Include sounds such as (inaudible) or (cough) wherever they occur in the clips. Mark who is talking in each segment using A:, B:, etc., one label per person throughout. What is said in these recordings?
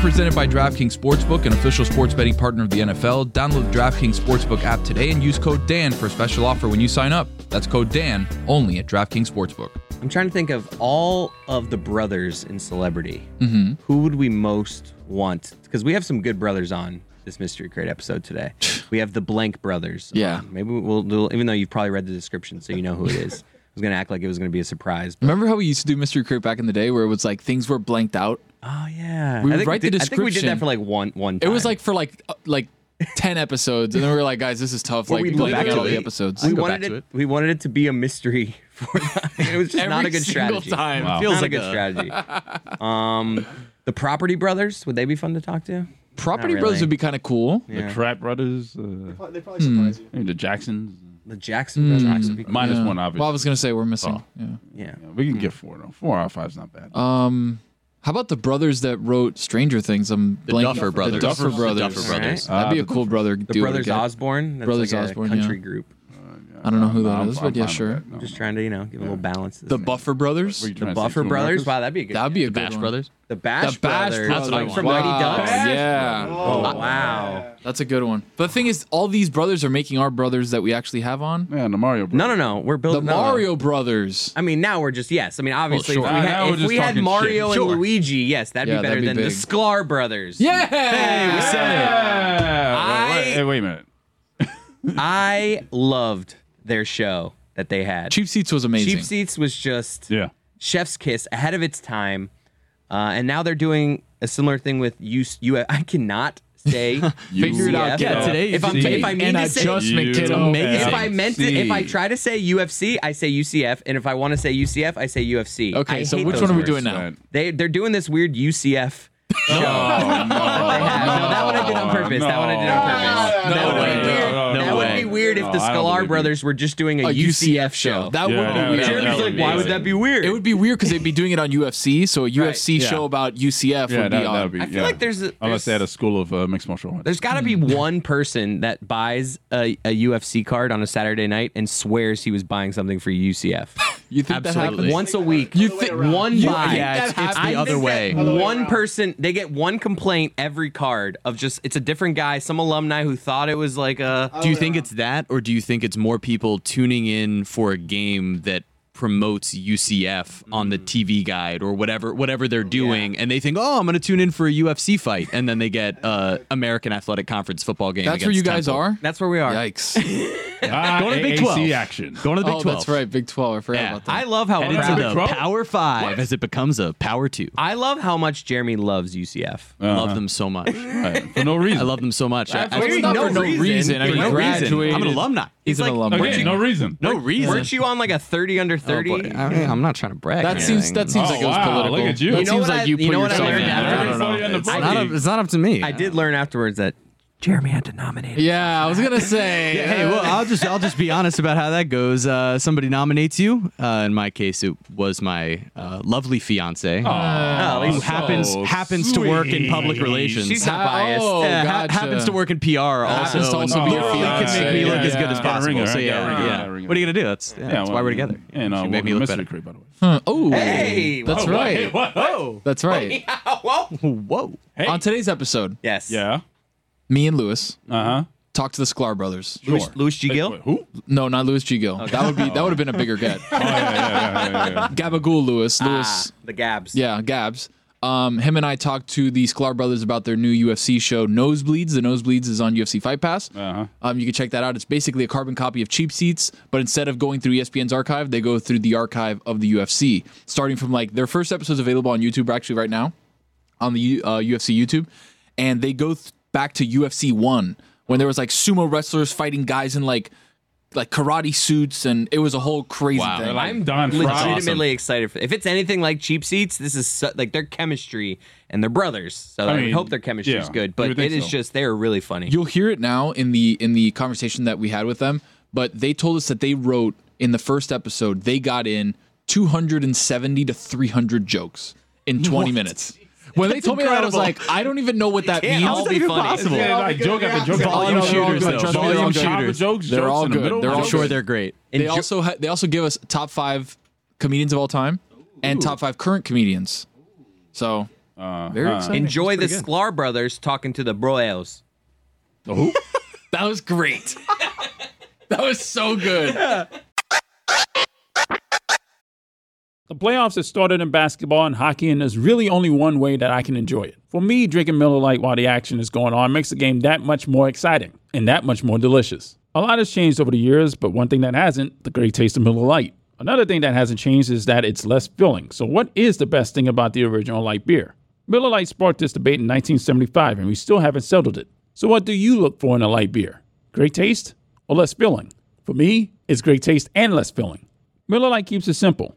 A: Presented by DraftKings Sportsbook, an official sports betting partner of the NFL. Download the DraftKings Sportsbook app today and use code DAN for a special offer when you sign up. That's code DAN only at DraftKings Sportsbook.
B: I'm trying to think of all of the brothers in celebrity.
A: Mm-hmm.
B: Who would we most want? Because we have some good brothers on this mystery crate episode today. (laughs) We have the blank brothers.
A: Yeah.
B: on. Maybe we'll do. Even though you've probably read the description, so you know who it is. (laughs) I was gonna act like it was gonna be a surprise. But,
A: Remember how we used to do Mystery Crate back in the day where it was like things were blanked out?
B: oh yeah,
A: We
B: I
A: would
B: think
A: write the
B: did- I think we did that for like one one.
A: It was like for like uh, like (laughs) 10 episodes and then we were like guys this is tough
B: Well,
A: like
B: we
A: blanking out all
B: literally-
A: the episodes
B: We wanted it,
C: to it.
B: We wanted it to be a mystery (laughs) for. it was just not a
A: Every
B: good
A: single
B: strategy.
A: time.
C: Wow.
B: Feels
C: Not
B: like
C: a
B: a good strategy. (laughs) Um, the Property Brothers would they be fun to talk to?
A: Property
B: Not
A: Brothers would be kind of cool
B: Yeah.
C: The Trap Brothers. Uh,
D: They probably surprise you.
C: maybe the Jacksons.
B: The Jackson Brothers would be cool.
C: Minus
A: Yeah.
C: one, obviously.
A: well I was gonna say we're missing
C: Oh.
A: yeah.
B: Yeah.
C: Yeah, we can get four though. Four out of five is not bad.
A: um how about the brothers that wrote Stranger Things I'm blank
C: for brothers,
A: that'd be a cool brother.
B: The Brothers Osborne.
A: Brothers Osborne. blanking-
B: Duffer
A: I don't know who that
C: I'm-
A: is,
C: I'm
A: but yeah,
C: fine with
A: sure.
C: that. No.
B: Just trying to, you know, give a little balance. to
A: the
B: this.
A: Buffer Brothers
C: What are you
B: The
C: to say,
B: Buffer
C: two
B: Brothers.
C: Americas?
B: Wow, that'd be a good.
A: that'd be a
C: The
A: good
C: Bash
A: one.
C: Brothers.
B: the Bash,
A: the Bash
B: Brothers.
A: Brothers.
C: what I
B: from
C: want.
B: Mighty
A: Wow.
B: Ducks.
A: Yeah.
B: Oh wow.
A: That's a good one. But the thing is, all these brothers are making our brothers that we actually have on.
C: Yeah, the Mario Brothers.
B: No, no, no. We're
A: The
B: building no, no.
A: Mario brothers.
B: I mean, now we're just yes. I mean, obviously,
A: sure.
B: if we
C: Uh,
B: had,
C: we're
B: if
C: just
B: we had
C: talking
B: Mario
C: shit.
B: and
C: Sure.
B: Luigi, yes, that'd
A: Yeah,
B: be better
A: that'd be
B: than the
A: big.
B: Sklar brothers.
A: Yeah.
C: Hey, we said it.
B: I-
C: Wait, wait, wait a minute.
B: I loved their show that they had.
A: Cheap Seats was amazing.
B: Cheap Seats was just
C: Yeah.
B: chef's kiss ahead of its time, uh, and now they're doing a similar thing with you. You, I cannot say (laughs)
A: Figure it out.
B: UCF.
C: Yeah, today
B: if I'm if I mean
A: An
B: to say
A: adjustment,
C: You
A: kiddo.
C: don't
A: Make it
B: if I meant to, if I try to say UFC, I say UCF, and if I want to say UCF, I say UFC.
A: Okay,
B: I
A: so which one are we doing now?
C: Right.
B: They they're doing this weird UCF. (laughs)
C: Oh, no.
B: They. No, that one I did on purpose. That one I did on purpose.
C: No
B: that would
C: way.
B: be weird.
C: No, no
B: that would
C: way.
B: be weird if the
C: I
B: Sklar brothers were just doing a,
A: A
B: UCF show.
A: That
C: Yeah,
A: would
C: that-
A: be weird.
C: that
B: Jeremy's
C: would
B: like,
C: be
B: why would that be weird?
A: It would be weird because they'd be doing it on UFC. So a UFC
C: Yeah.
A: show about UCF
C: Yeah,
A: would
C: that,
A: be on.
C: would be.
B: I feel
C: yeah.
B: like there's a-
C: unless they had a school of uh, mixed martial arts.
B: There's got to be one person that buys a, a UFC card on a Saturday night and swears he was buying something for UCF. (laughs)
A: You think that
B: Like
A: happens?
B: once a week.
A: You think
B: one
A: you-
B: buy?
C: Yeah, it's- it's the other way.
B: that
D: Other way
B: One person, they get one complaint every card of just it's a different guy, some alumni who thought it was like a.
E: Do you think it's that, or do you think it's more people tuning in for a game that promotes UCF on the TV guide or whatever whatever they're doing, and they think, oh, I'm going to tune in for a UFC fight, and then they get uh, American Athletic Conference football game.
A: That's where you guys
E: Temple.
A: are.
B: That's where we are.
A: Yikes! (laughs)
C: ah,
E: Going to Big
C: AAC
E: 12.
C: action.
E: Going to the Big
A: oh,
E: 12.
A: that's right, Big Twelve. I forgot
E: Yeah.
A: about that.
B: I love how
E: Headed
B: proud-
E: to the Power Five as it becomes a Power Two.
B: I love how much Jeremy loves UCF.
C: Uh-huh.
E: Love them so much.
C: Right, for no reason.
E: I love them so much. I- I-
A: Well, it's not
B: no
A: for no
B: reason.
A: reason. I
B: For
A: mean,
B: no
A: he
B: reason.
A: graduated.
E: I'm an alumni.
A: He's an
B: like-
A: alumni.
C: Okay, no reason.
E: No reason.
B: Weren't you on like a 30 under 30?
E: Oh, I mean, I'm not trying to brag.
A: That
E: or
A: seems
E: anything.
A: that seems
C: Oh,
A: like it was oh,
C: wow,
A: political.
C: look at you.
A: That
C: You
B: know
A: seems
B: what
A: like
B: I-
A: you
B: you
A: put
B: know what I
A: yourself
B: learned
A: in
B: after
A: there.
B: I
A: I don't know.
C: Everybody on the
A: It's.
E: It's not, up, it's not up to me.
B: I did learn afterwards that Jeremy had to nominate. him.
A: Yeah, I was gonna (laughs) say.
E: Yeah, hey, well, I'll just I'll just be honest about how that goes. Uh, somebody nominates you. Uh, in my case, it was my uh, lovely fiance,
C: Aw,
E: who
C: so
E: happens happens to work in public relations.
B: She's not biased.
A: oh,
E: Yeah, ha- happens to work in PR also.
A: Happens to also
E: and
A: be your
E: literally can
A: fiance.
E: make me look
A: Yeah,
E: as good as
C: Got
E: possible.
C: ringer,
E: So
C: right?
E: yeah,
C: ringer,
E: yeah.
C: ringer.
E: What are you gonna do? That's, yeah, that's why we're together.
C: And uh,
E: She made me look better.
C: crate, by the way.
A: Huh, oh,
B: Hey,
A: that's
B: whoa,
A: right.
C: Hey. Whoa.
A: That's right. (laughs)
B: Whoa.
E: Whoa.
C: Hey.
A: On today's episode,
B: Yes.
C: Yeah.
A: Me and Lewis
C: Uh huh.
A: talked to the Sklar brothers.
B: Louis, Louis G. Gill?
C: Wait, who?
A: No, not Louis G. Gill. That would be that would have been a bigger get. (laughs)
C: Oh, yeah, yeah, yeah, yeah, yeah. (laughs)
A: Gabagool Lewis.
B: Ah,
A: Lewis.
B: the Gabs.
A: Yeah, Gabs. Um, him and I talked to the Sklar brothers about their new UFC show, Nosebleeds. The Nosebleeds is on UFC Fight Pass.
C: Uh-huh.
A: Um, you can check that out. It's basically a carbon copy of Cheap Seats, but instead of going through ESPN's archive, they go through the archive of the UFC, starting from like their first episode's available on YouTube actually right now, on the U- uh, UFC YouTube, and they go th- back to UFC one when there was like sumo wrestlers fighting guys in like like karate suits, and it was a whole crazy
E: Wow.
A: thing.
C: Like
B: I'm
C: Don Frye.
B: legitimately excited for. If it's anything like cheap seats, this is so, like their chemistry and they're brothers, so I,
C: I mean,
B: hope their chemistry is good. But it is
C: so.
B: just they're really funny.
A: You'll hear it now in the in the conversation that we had with them, but they told us that they wrote in the first episode they got in 270 to 300 jokes in 20 minutes. When they told me that, I was like, I don't even know what that
B: can't
A: means.
B: all be funny.
C: Yeah, like joke after joke.
A: Volume
C: All
A: shooters, though. Trust me, they're all
C: Volume
A: good.
C: shooters. Jokes,
A: They're
C: jokes
A: all
C: in the
A: good. They're all
E: I'm
C: jokes.
E: sure they're great.
A: They also ha- they also give us top five comedians of all time and top five current comedians. So uh, very uh, exciting.
B: Enjoy the
A: It's good.
B: Sklar brothers talking to the Broels. (laughs)
A: That was great. (laughs) that was so good.
D: The playoffs have started in basketball and hockey, and there's really only one way that I can enjoy it. For me, drinking Miller Lite while the action is going on makes the game that much more exciting and that much more delicious. A lot has changed over the years, but one thing that hasn't, the great taste of Miller Lite. Another thing that hasn't changed is that it's less filling. So, what is the best thing about the original light beer? Miller Lite sparked this debate in 1975, and we still haven't settled it. So, what do you look for in a light beer? Great taste or less filling? For me, it's great taste and less filling. Miller Lite keeps it simple.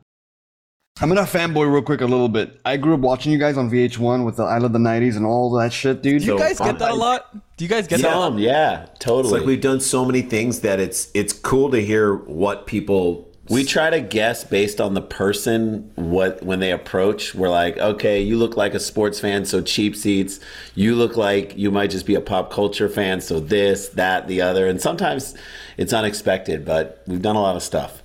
F: I'm gonna fanboy real quick a little bit. I grew up watching you guys on VH1 with the I Love the '90s and all that shit, dude.
G: Do you guys get that a lot? Do you guys get that? a lot?
H: yeah, totally.
G: It's like we've done so many things that it's it's cool to hear what people
H: we try to guess based on the person what when they approach we're like okay you look like a sports fan so cheap seats you look like you might just be a pop culture fan so this that the other and sometimes it's unexpected but we've done a lot of stuff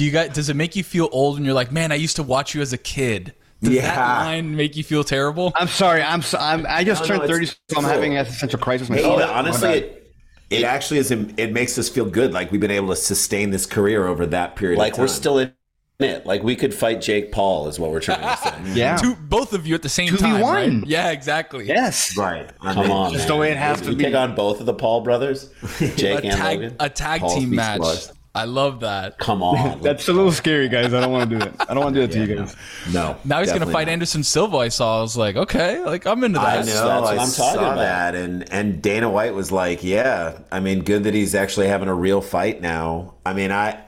I: Do you guys? Does it make you feel old when you're like, man, I used to watch you as a kid? Does that
F: Yeah.
I: line make you feel terrible?
F: I'm sorry. I'm, so, I'm I just
G: No,
F: turned
G: no,
F: 30, so I'm
G: it's
F: having an existential crisis
G: Hey,
F: myself.
G: you know, honestly, it, it actually is. It makes us feel good. Like we've been able to sustain this career over that period.
H: like
G: of
H: we're still in it like we could fight jake paul is what we're trying to say (laughs) yeah,
I: Two, both of you at the same
H: 2v1.
I: time. Right? Yeah, exactly.
F: Yes.
G: Right.
H: come on
F: Just
H: man.
F: the way it has to
H: you
F: be.
H: take on both of the paul brothers (laughs) jake
I: a
H: and
I: tag,
H: logan
I: a tag
H: Paul's
I: team match.
H: Wars.
I: I love that.
H: come on (laughs)
F: That's a little scary, guys. I don't want to do it. I don't want to do it to you guys.
G: no.
I: Now he's gonna fight
G: not.
I: Anderson Silva. I saw. I was like, okay, like I'm into that.
G: I
I: that.
G: know.
H: That's what
G: I
H: I'm
G: saw
H: talking about.
G: that, and and Dana White was like, "Yeah, I mean, good that he's actually having a real fight now." I mean, I,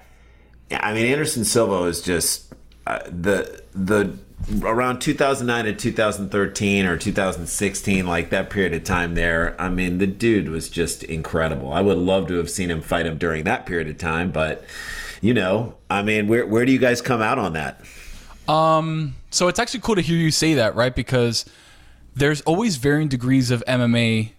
G: I mean, Anderson Silva is just uh, the the around 2009 to 2013 or 2016, like that period of time there. I mean, the dude was just incredible. I would love to have seen him fight him during that period of time, but you know, I mean, where where do you guys come out on that?
I: Um, so it's actually cool to hear you say that, right? Because there's always varying degrees of MMA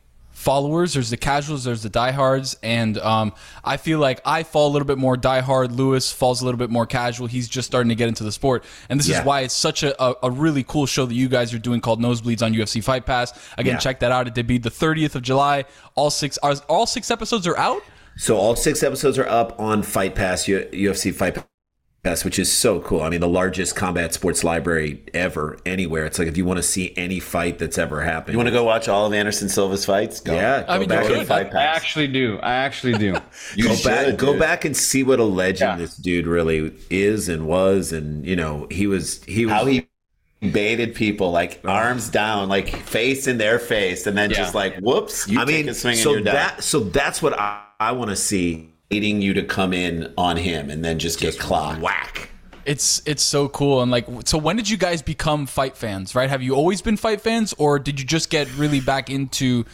I: followers. There's the casuals, there's the diehards, and um, I feel like I fall a little bit more diehard. Lewis falls a little bit more casual. He's just starting to get into the sport, and this
G: Yeah.
I: is why it's such a, a, a really cool show that you guys are doing called Nosebleeds on UFC Fight Pass. Again,
G: Yeah.
I: check that out. It debuted the 30th of July. All six are all six episodes are out.
G: So all six episodes are up on Fight Pass, UFC Fight Pass, which is so cool. I mean, the largest combat sports library ever, anywhere. It's like if you want to see any fight that's ever happened.
H: you want to go watch all of anderson silva's fights go.
G: Yeah,
I: I
G: go
I: mean,
G: back
I: you
G: and
I: could.
G: fight
F: I
G: pass.
F: actually do. I actually do. (laughs)
H: you
G: Go
H: should,
G: back, go back and see what a legend
F: Yeah.
G: this dude really is and was, and you know, he was he was
H: how he baited people like arms down like face in their face and then just like whoops you
G: I
H: take
G: mean,
H: a swing
G: so
H: and you're done
G: that so that's what I, I want to see.
H: Waiting you to come in on him and then just, get clocked
G: Whack.
I: It's it's so cool and like so when did you guys become fight fans, right? Have you always been fight fans or did you just get really back into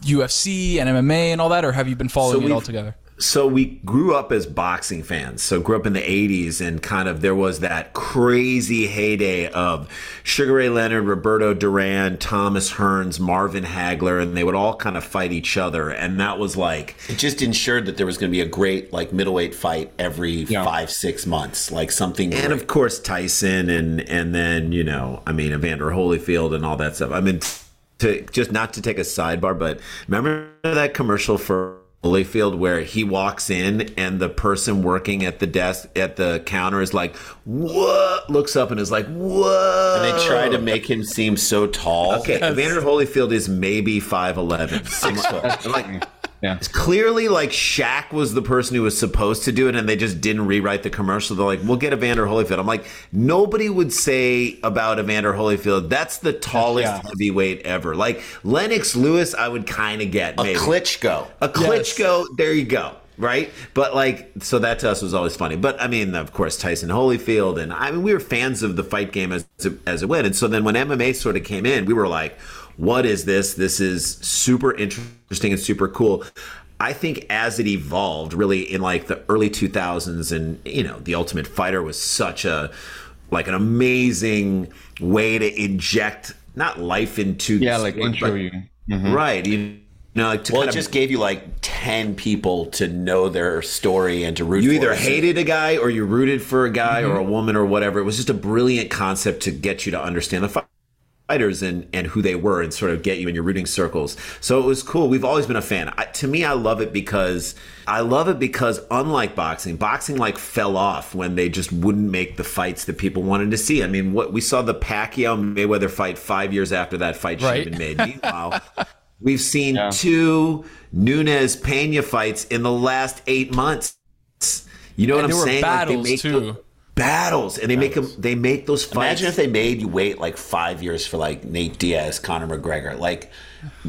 I: UFC and MMA and all that or have you been following it all together?
G: So we grew up as boxing fans. So grew up in the 80s and kind of there was that crazy heyday of Sugar Ray Leonard, Roberto Duran, Thomas Hearns, Marvin Hagler, and they would all kind of fight each other. And that was like
H: It just ensured that there was going to be a great like middleweight fight every five six months, like something.
G: and of course Tyson and and then, you know, I mean Evander Holyfield and all that stuff. I mean to just not to take a sidebar, but remember that commercial for Holyfield where he walks in and the person working at the desk at the counter is like, "What?" looks up and is like, "What?"
H: and they try to make him seem so tall.
G: Okay, Evander Holyfield is maybe 5'11", six (laughs) foot. I'm like,
C: Yeah.
G: it's clearly like Shaq was the person who was supposed to do it, and they just didn't rewrite the commercial. They're like, "We'll get Evander Holyfield." I'm like, nobody would say about Evander Holyfield that's the tallest
C: Yeah.
G: heavyweight ever. Like Lennox Lewis, I would kind of get
H: A Klitschko.
G: a Klitschko. There you go. Right, but like, so that to us was always funny. But I mean, of course, Tyson Holyfield, and I mean, we were fans of the fight game as as it went. And so then when MMA sort of came in, we were like, "What is this? This is super interesting and super cool." I think as it evolved, really in like the early 2000s, and you know, the Ultimate Fighter was such a like an amazing way to inject not life into the
C: Yeah, like
G: sport,
C: intro
G: but-
C: you. Mhm.
G: right? You know, like to
H: Well,
G: kind
H: it
G: of
H: just gave you like ten people to know their story and to root.
G: For you
H: for
G: either
H: it.
G: hated a guy or you rooted for a guy
H: Mm-hmm.
G: or a woman or whatever. It was just a brilliant concept to get you to understand the fi- fighters and, and who they were and sort of get you in your rooting circles. So it was cool. We've always been a fan. I, to me, I love it because I love it because unlike boxing, boxing like fell off when they just wouldn't make the fights that people wanted to see. I mean, what we saw the Pacquiao Mayweather fight five years after that fight should
I: Right.
G: have been made. (laughs) Meanwhile, we've seen two Nunes Pena fights in the last eight months. You know
I: And
G: what
I: there
G: I'm
I: were
G: saying?
I: battles,
G: like they make
I: too.
G: those battles, and they make them. They make those fights.
H: Imagine if they made you wait like five years for like Nate Diaz, Conor McGregor. Like,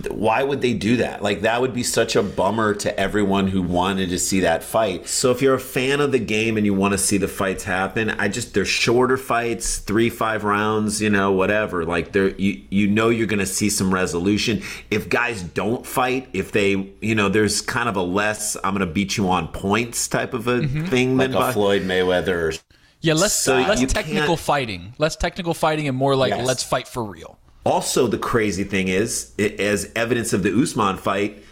H: why would they do that? Like, that would be such a bummer to everyone who wanted to see that fight.
G: So if you're a fan of the game and you want to see the fights happen, I just they're shorter fights, three five rounds, you know, whatever. Like they're you you know you're going to see some resolution. If guys don't fight, if they you know there's kind of a less I'm going to beat you on points type of a mm-hmm. thing
H: Like
G: than
H: a
G: bo-
H: Floyd Mayweather.
I: Yeah, less
G: So
I: uh,
G: less
I: technical fighting, less technical fighting, and more like
G: Yes.
I: let's fight for real.
G: Also, the crazy thing is, i- as evidence of the Usman fight,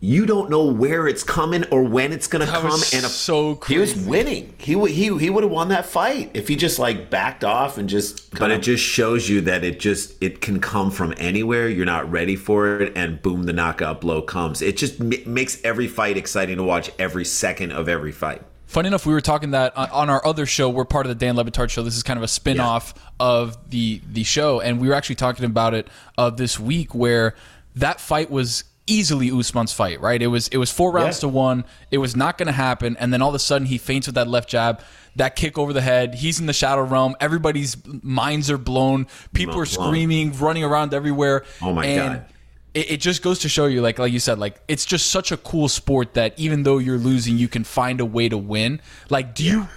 G: you don't know where it's coming or when it's going to come.
I: was
G: And a,
I: so
H: He was winning. He would he he would have won that fight if he just like backed off and just.
G: but
H: kinda-
G: it just shows you that it just it can come from anywhere. You're not ready for it, and boom, the knockout blow comes. It just m- makes every fight exciting to watch. Every second of every fight.
I: Funny enough, we were talking that on- our other show. We're part of the Dan Le Batard show. This is kind of a spin off of the the show, and we were actually talking about it uh, this week, where that fight was easily Usman's fight. Right? It was it was four rounds
G: Yeah.
I: to one. It was not going to happen, and then all of a sudden he feints with that left jab. That kick over the head. He's in the shadow realm. Everybody's minds are blown. People are screaming, running around everywhere.
G: Oh my
I: And
G: God.
I: It, it just goes to show you, like like you said, like it's just such a cool sport that even though you're losing, you can find a way to win. Like, do you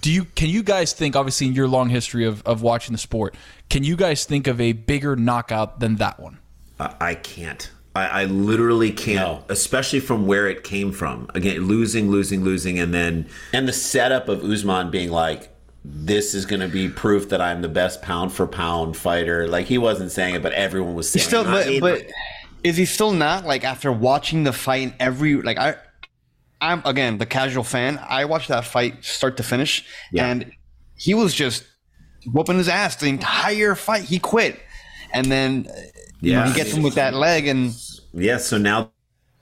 I: do you can you guys think, obviously in your long history of, of watching the sport, can you guys think of a bigger knockout than that one?
G: I, I can't. I, I literally can't, especially from where it came from. Again, losing, losing, losing, and then
H: and the setup of Usman being like, this is going to be proof that I'm the best pound for pound fighter. Like he wasn't saying it, but everyone was saying.
F: He's still,
H: it.
F: but, but is he still not like after watching the fight? and Every like I, I'm again the casual fan. I watched that fight start to finish, and he was just whooping his ass the entire fight. He quit, and then uh, you know,
G: Yeah.
F: he gets him with that leg, and
G: Yeah, so now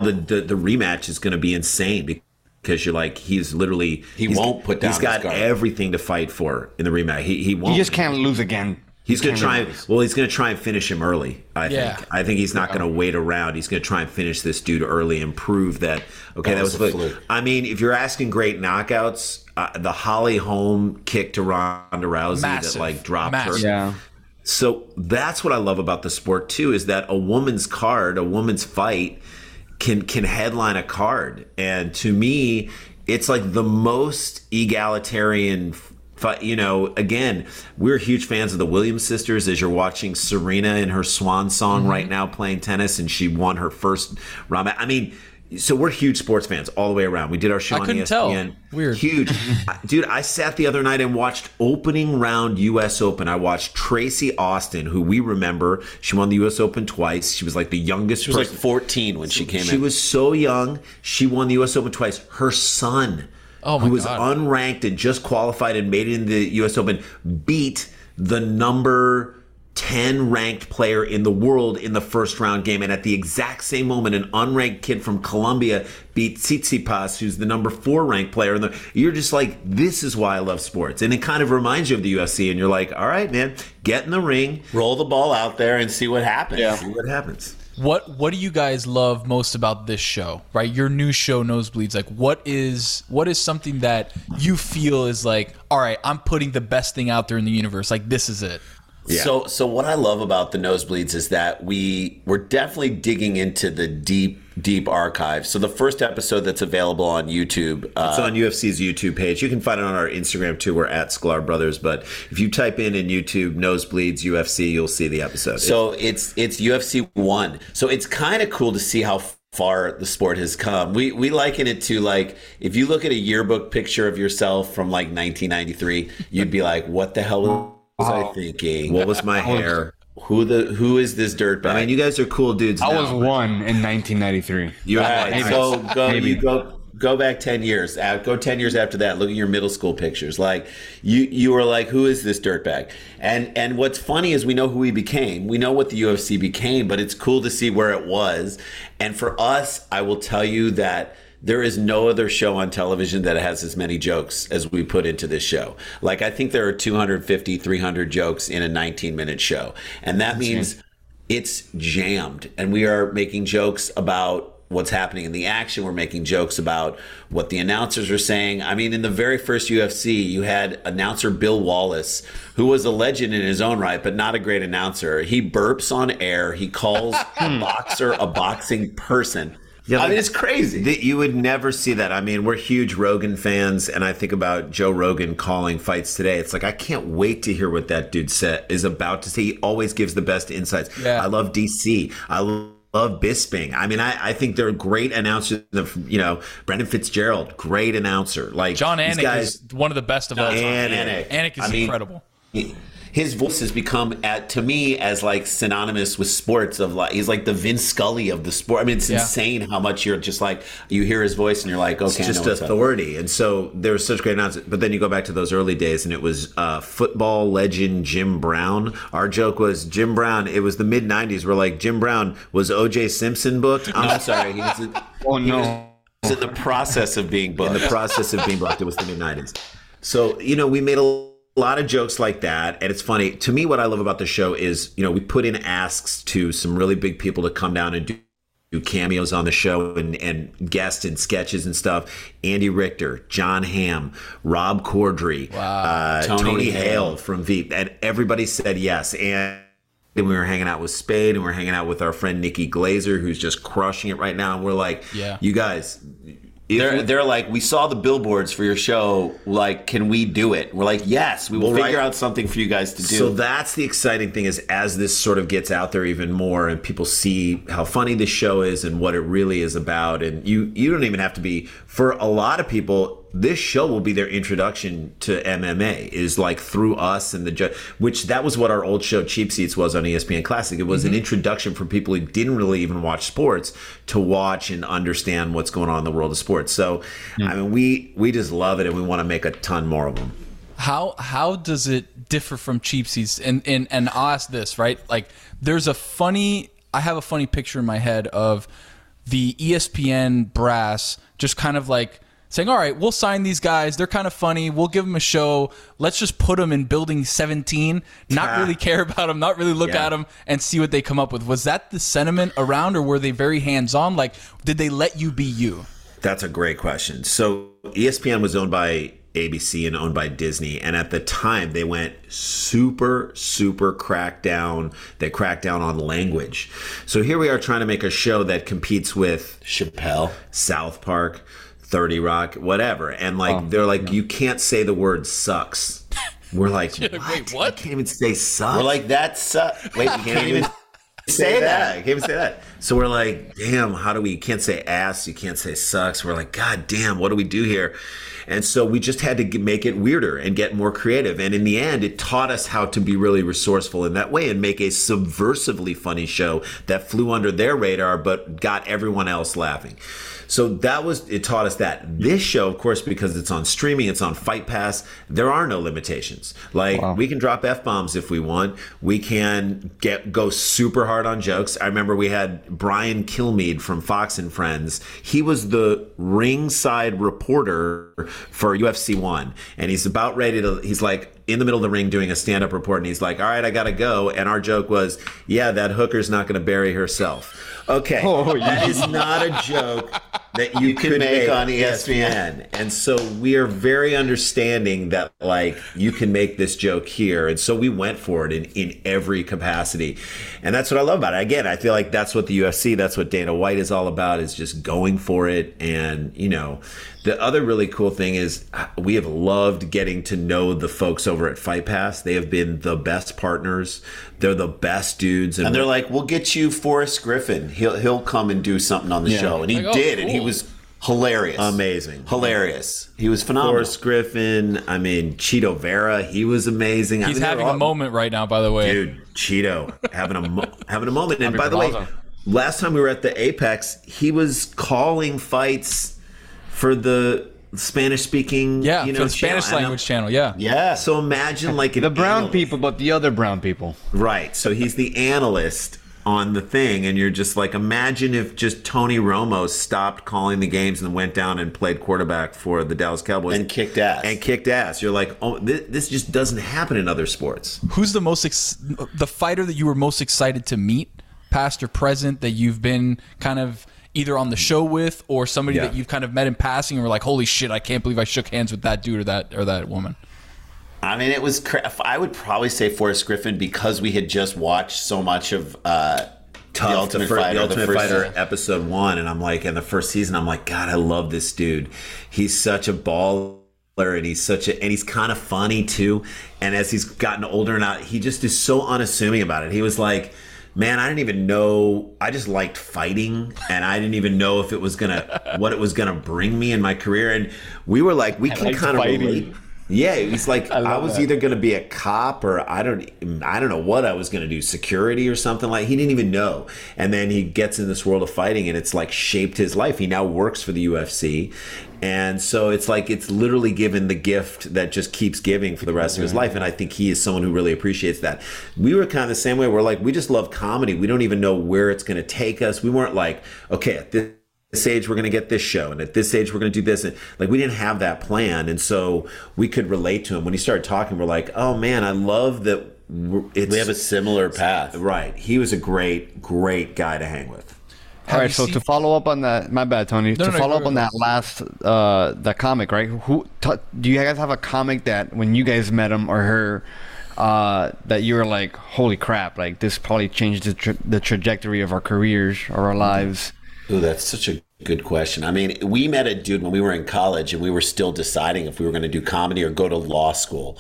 G: the the, the rematch is going to be insane because you're like he's literally
H: He
G: he's-
H: won't put down
G: He's got
H: guard.
G: everything to fight for in the rematch. He he won't.
F: he just can't lose again.
G: He's going to try. and
F: lose.
G: Well, he's going to try and finish him early. I
I: Yeah.
G: think. I think he's not going to wait around. He's going to try and finish this dude early and prove that. Okay,
H: That
G: that,
H: was
G: was.
H: a
G: fluke.
H: fluke.
G: I mean, if you're asking great knockouts, uh, the Holly Holm kick to Ronda Rousey
I: Massive.
G: that like dropped
I: Massive.
G: her.
F: Yeah.
G: So that's what I love about the sport too is that a woman's card, a woman's fight can can headline a card. And to me, it's like the most egalitarian fight, you know, again, we're huge fans of the Williams sisters as you're watching Serena in her swan song mm-hmm. right now playing tennis and she won her first round. I mean, so we're huge sports fans all the way around. We did our show
I: I
G: on
I: couldn't tell.
G: ESPN.
I: Weird.
G: Huge. (laughs) Dude, I sat the other night and watched opening round US Open. I watched Tracy Austin, who we remember. She won the US Open twice. She was like the youngest
H: She was like 14 when she came in.
G: She
H: in.
G: was so young. She won the US Open twice. Her son,
I: Oh my
G: who was
I: God.
G: unranked and just qualified and made it in the US Open, beat the number 10 ranked player in the world in the first round game. And at the exact same moment, an unranked kid from Colombia beat Tsitsipas, who's the number four ranked player. in the you're just like, this is why I love sports. And it kind of reminds you of the UFC. And you're like, all right, man, get in the ring,
H: roll the ball out there and see what happens. Yeah.
G: see what happens.
I: What What do you guys love most about this show? Right, your new show, Nosebleeds. Like, what is what is something that you feel is like, all right, I'm putting the best thing out there in the universe. Like, this is it. yeah.
H: So, so what I love about the nosebleeds is that we we're definitely digging into the deep, deep archive. So the first episode that's available on YouTube,
G: It's
H: uh,
G: on UFC's YouTube page. You can find it on our Instagram too. We're at Sklar Brothers. But if you type in in YouTube nosebleeds UFC, you'll see the episode.
H: So it's it's UFC one. So it's kind of cool to see how far the sport has come. We we liken it to like if you look at a yearbook picture of yourself from like 1993, you'd be like, "What the hell was I thinking?
G: What was my hair?
H: Who the who is this dirtbag?"
G: I mean, you guys are cool dudes.
J: I
G: now,
J: was
G: but-
J: one in 1993.
G: You
H: All right,
G: like-
H: so go
J: Maybe.
H: you go go back 10 years uh, go 10 years after that look at your middle school pictures like you you were like who is this dirtbag and and what's funny is we know who he became we know what the ufc became but it's cool to see where it was and for us i will tell you that there is no other show on television that has as many jokes as we put into this show. Like, I think there are 250, 300 jokes in a 19 minute show. And that means it's jammed. And we are making jokes about what's happening in the action. We're making jokes about what the announcers are saying. I mean, in the very first UFC, you had announcer Bill Wallace, who was a legend in his own right, but not a great announcer. He burps on air. He calls (laughs) a boxer a boxing person.
G: Yeah,
H: I mean, it's crazy.
G: That you would never see that. I mean, we're huge Rogan fans, and I think about Joe Rogan calling fights today. It's like I can't wait to hear what that dude said is about to say. He always gives the best insights.
I: Yeah.
G: I love DC. I love Bisping. I mean, I, I think they're great announcers. You know, Brendan Fitzgerald, great announcer. Like Jon
I: Anik
G: guys,
I: is one of the best of all time.
G: Anik.
I: Anik is
H: I mean,
I: incredible.
H: His voice has become at to me as like synonymous with sports of like he's like the Vince Scully of the sport. I mean, it's
I: Yeah.
H: insane how much you're just like you hear his voice and you're like, okay,
G: it's
H: I know
G: just
H: what's up.
G: authority. And so there was such great announcements. But then you go back to those early days, and it was uh, football legend Jim Brown. Our joke was Jim Brown. It was the mid '90s. We're like Jim Brown was O.J. Simpson booked.
H: I'm (laughs) sorry, he was, in,
J: Oh
H: he
J: no.
H: was in the process of being
G: in the process of being booked. It was the mid '90s. So you know, we made a lot of jokes like that, and it's funny. To me, what I love about the show is you know we put in asks to some really big people to come down and do. Do cameos on the show and, and guests and sketches and stuff. Andy Richter, Jon Hamm, Rob Corddry, uh,
H: Tony
G: Tony,
H: Hale.
G: Hale from Veep, and everybody said yes. And then we were hanging out with Spade, and we are hanging out with our friend Nikki Glazer, who's just crushing it right now. And we're like,
I: Yeah.
G: you guys,
H: They're, they're like, we saw the billboards for your show. Like, can we do it? We're like, yes, we will
G: Well,
H: figure
G: right.
H: out something for you guys to do.
G: So that's the exciting thing is as this sort of gets out there even more and people see how funny this show is and what it really is about and you you don't even have to be for a lot of people this show will be their introduction to MMA is like through us and the ju- which that was what our old show Cheap Seats was on ESPN Classic it was an mm-hmm. introduction for people who didn't really even watch sports to watch and understand what's going on in the world of sports so I mean we we just love it and we want to make a ton more of them
I: How how does it differ from cheap seats? And and and I'll ask this right. Like, there's a funny. I have a funny picture in my head of the ESPN brass just kind of like saying, "All right, we'll sign these guys. They're kind of funny. We'll give them a show. Let's just put them in building 17. Not (laughs) really care about them. Not really look
G: Yeah.
I: at them and see what they come up with." Was that the sentiment around, or were they very hands on? Like, did they let you be you?
G: That's a great question. So ESPN was owned by ABC and owned by Disney, and at the time they went super, super cracked down. They cracked down on language. So here we are trying to make a show that competes with
H: Chappelle,
G: South Park, Thirty Rock, whatever, and like they're like you can't say the word sucks. We're like, (laughs)
I: Wait,
G: what?
I: what?
G: I can't even say sucks.
H: We're like, that uh, wait, you (laughs) can't even. (laughs)
G: say that. I can't even say that. So we're like, damn, how do we? You can't say ass. You can't say sucks. We're like, god damn, what do we do here? And so we just had to make it weirder and get more creative. And in the end, it taught us how to be really resourceful in that way and make a subversively funny show that flew under their radar but got everyone else laughing. So that was it taught us that. This show, of course, because it's on streaming, it's on Fight Pass, there are no limitations. Like we can drop F bombs if we want. We can get go super hard on jokes. I remember we had Brian Kilmeade from Fox and Friends. He was the ringside reporter for UFC one. And he's about ready to he's like in the middle of the ring doing a stand-up report and he's like, All right, I gotta go. And our joke was, Yeah, that hooker's not gonna bury herself. Okay.
H: Oh,
G: that is not a joke that you,
H: You can
G: could
H: make
G: make
H: on
G: on
H: E
G: ESPN. And so we are very understanding that like you can make this joke here. And so we went for it in, in every capacity. And that's what I love about it. Again, I feel like that's what the UFC, that's what Dana White is all about, is just going for it. And, you know, the other really cool thing is uh, we have loved getting to know the folks over at Fight Pass. They have been the best partners. They're the best dudes.
H: And they're like, "We'll get you Forrest Griffin. He'll he'll come and do something on the
G: Yeah.
H: show." And he
G: Like, oh,
H: did, and he was hilarious,
G: amazing,
H: hilarious. He was phenomenal.
G: Forrest Griffin. I mean, Chito Vera. He was amazing. I
I: He's
G: mean,
I: having
G: all-
I: a moment right now, by the way.
G: dude. Chito having a mo- (laughs) having a moment. And by the way, last time we were at the Apex, he was calling fights for the Spanish speaking.
I: Yeah,
G: you know,
I: for the Spanish
G: channel. And
I: language channel. Yeah.
H: Yeah.
G: So imagine like
J: The brown
G: analyst.
J: people, but the other brown people.
G: Right. So he's the analyst on the thing, and you're just like, imagine if just Tony Romo stopped calling the games and went down and played quarterback for the Dallas Cowboys
H: and kicked ass.
G: and kicked ass. You're like, oh, this, this just doesn't happen in other sports.
I: Who's the most ex- the fighter that you were most excited to meet, past or present, that you've been kind of either on the show with or somebody
G: Yeah.
I: that you've kind of met in passing and were like, "Holy shit, I can't believe I shook hands with that dude or that or that woman."
H: I mean, it was. Cra- I would probably say Forrest Griffin because we had just watched so much of uh,
G: Tough,
H: the Ultimate
G: fir-
H: Fighter.
G: the Ultimate
H: first
G: Fighter
H: season.
G: episode one, and I'm like, in the first season, I'm like, God, I love this dude. He's such a baller, and he's such a, and he's kind of funny too. And as he's gotten older and out, he just is so unassuming about it. He was like. Man, I didn't even know. I just liked fighting, and I didn't even know if it was gonna, what it was gonna bring me in my career. And we were like, we
J: I
G: can kind of relate. Yeah, he's like (laughs)
J: I
G: I, was
J: that.
G: either going to be a cop or I don't I don't know what I was going to do, security or something like. He didn't even know. And then he gets in this world of fighting and it's like shaped his life. He now works for the UFC. And so it's like it's literally given the gift that just keeps giving for the rest of his mm-hmm. life and I think he is someone who really appreciates that. We were kind of the same way. We're like we just love comedy. We don't even know where it's going to take us. We weren't like, okay, at this this age we're going to get this show and at this age we're going to do this and like we didn't have that plan and so we could relate to him when he started talking we're like oh man i love that we're- it's,
H: We have a similar path.
G: right he was a great great guy to hang with
J: All right, so to follow up on that, my bad, Tony.
I: No,
J: to
I: no, no,
J: follow
I: go
J: up on
I: ahead.
J: that last, uh, the comic, right? Who t- do you guys have a comic that when you guys met him or her, uh, that you were like, holy crap, like this probably changed the, tra- the trajectory of our careers or our lives?
H: Ooh, that's such a good question. I mean, we met a dude when we were in college and we were still deciding if we were going to do comedy or go to law school.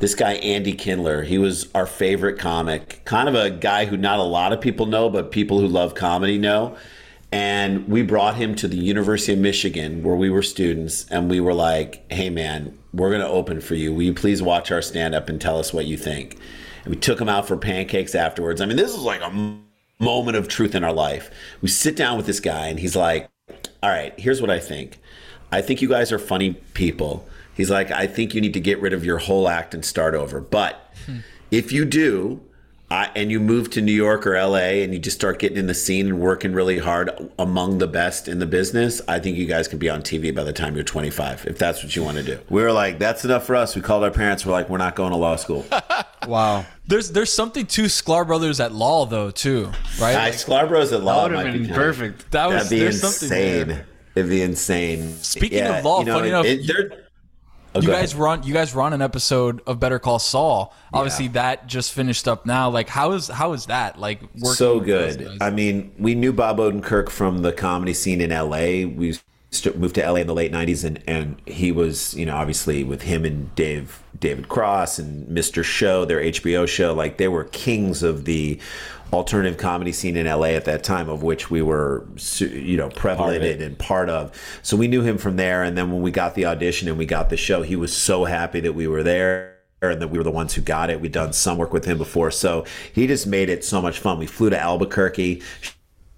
H: This guy, Andy Kindler, he was our favorite comic, kind of a guy who not a lot of people know, but people who love comedy know. And we brought him to the University of Michigan where we were students and we were like, hey man, we're going to open for you. Will you please watch our stand up and tell us what you think? And we took him out for pancakes afterwards. I mean, this was like a moment of truth in our life. We sit down with this guy and he's like, all right, here's what I think. I think you guys are funny people. He's like, I think you need to get rid of your whole act and start over. But hmm. if you do, I, and you move to New York or LA and you just start getting in the scene and working really hard among the best in the business, I think you guys can be on TV by the time you're 25, if that's what you want to do.
G: we were like that's enough for us we called our parents we're like we're not going to law school (laughs)
J: Wow.
I: There's there's something to Sklar Brothers at law though too, right?
H: I, Scarboro's at law.
J: That would have
H: might be
J: been perfect.
I: that was
G: that'd be
I: there's something
G: insane
I: there.
G: it'd be insane
I: Speaking
G: Yeah,
I: of law,
G: you know,
I: funny
G: it-
I: enough,
G: it- they're- Oh,
I: you guys
G: ahead.
I: run you guys run an episode of Better Call Saul. Obviously, that just finished up now. Like, how is how is that like working?
G: so good. I mean, we knew Bob Odenkirk from the comedy scene in LA. We moved to LA in the late '90s, and and he was, you know, obviously with him and Dave David Cross and Mr. Show, their HBO show, like they were kings of the alternative comedy scene in LA at that time, of which we were, you know, prevalent and part of. So we knew him from there, and then when we got the audition and we got the show, he was so happy that we were there and that we were the ones who got it. We'd done some work with him before, so he just made it so much fun. We flew to Albuquerque,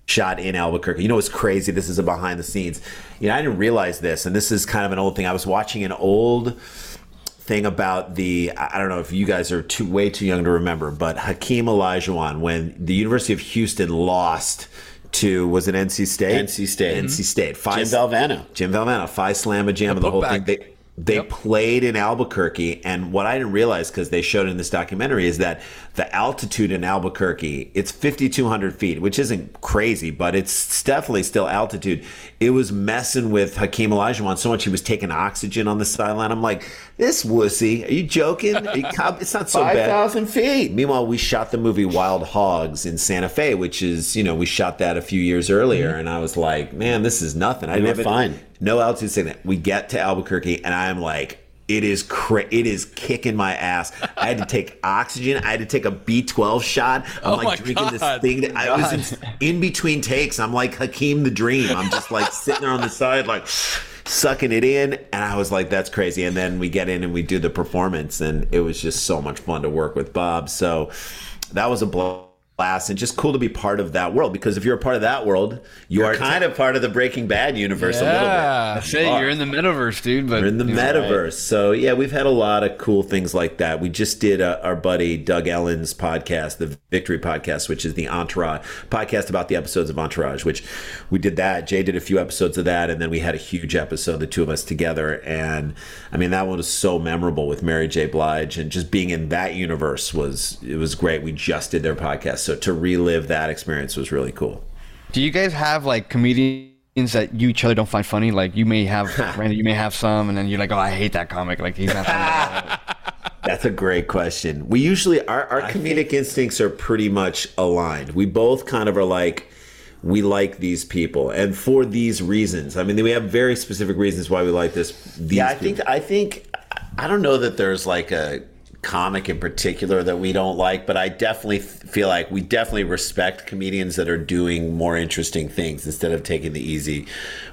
G: shot in Albuquerque. You know what's crazy? This is a behind the scenes. You know, I didn't realize this, and this is kind of an old thing. I was watching an old thing about the I don't know if you guys are too way too young to remember, but Hakeem Olajuwon when the University of Houston lost to was it NC State?
H: NC State.
G: NC mm-hmm. State. Phi-
H: Jim Valvano.
G: Jim Valvano. Five slam a Jam, of the whole thing.
I: putback.
G: They they played in Albuquerque, and what I didn't realize because they showed in this documentary is that the altitude in Albuquerque it's 5,200 feet, which isn't crazy, but it's definitely still altitude. It was messing with Hakeem Olajuwon so much he was taking oxygen on the sideline. I'm like, this wussy, are you joking? (laughs) It's not so bad.
H: 5,000 feet.
G: Meanwhile, we shot the movie Wild Hogs in Santa Fe, which is, you know, we shot that a few years earlier, mm-hmm. and I was like, man, this is nothing. I
H: We were
G: never
H: fine.
G: No altitude sickness. We get to Albuquerque, and I'm like, it is cra- it is kicking my ass. I had to take oxygen. I had to take a B12 shot. I'm
I: Oh
G: like drinking
I: God.
G: this thing. That I was in, in between takes. I'm like Hakeem the Dream. I'm just like sitting there on the side, like sucking it in. And I was like, that's crazy. And then we get in and we do the performance, and it was just so much fun to work with Bob. So that was a blast and just cool to be part of that world because if you're a part of that world, you
H: You're
G: are
H: kind of part of the Breaking Bad universe a little bit.
J: That's it. You're in the metaverse, dude. But
G: We're in the
J: you know,
G: metaverse. So yeah, we've had a lot of cool things like that. We just did uh, our buddy Doug Ellin's podcast, the Victory Podcast, which is the Entourage podcast about the episodes of Entourage. Which we did that. Jay did a few episodes of that, and then we had a huge episode, the two of us together. And I mean, that one was so memorable with Mary J. Blige, and just being in that universe was it was great. We just did their podcast, so to relive that experience was really cool.
J: Do you guys have like comedians that you each other don't find funny? Like you may have (laughs) Randy, you may have some, and then you're like, oh, I hate that comic. Like he's not funny. (laughs)
G: That's a great question. We usually our, our comedic instincts are pretty much aligned. We both kind of are like we like these people, and for these reasons. I mean, we have very specific reasons why we like this. These
H: yeah, I
G: people.
H: think I think I don't know that there's like a comic in particular that we don't like, but I definitely feel like we definitely respect comedians that are doing more interesting things instead of taking the easy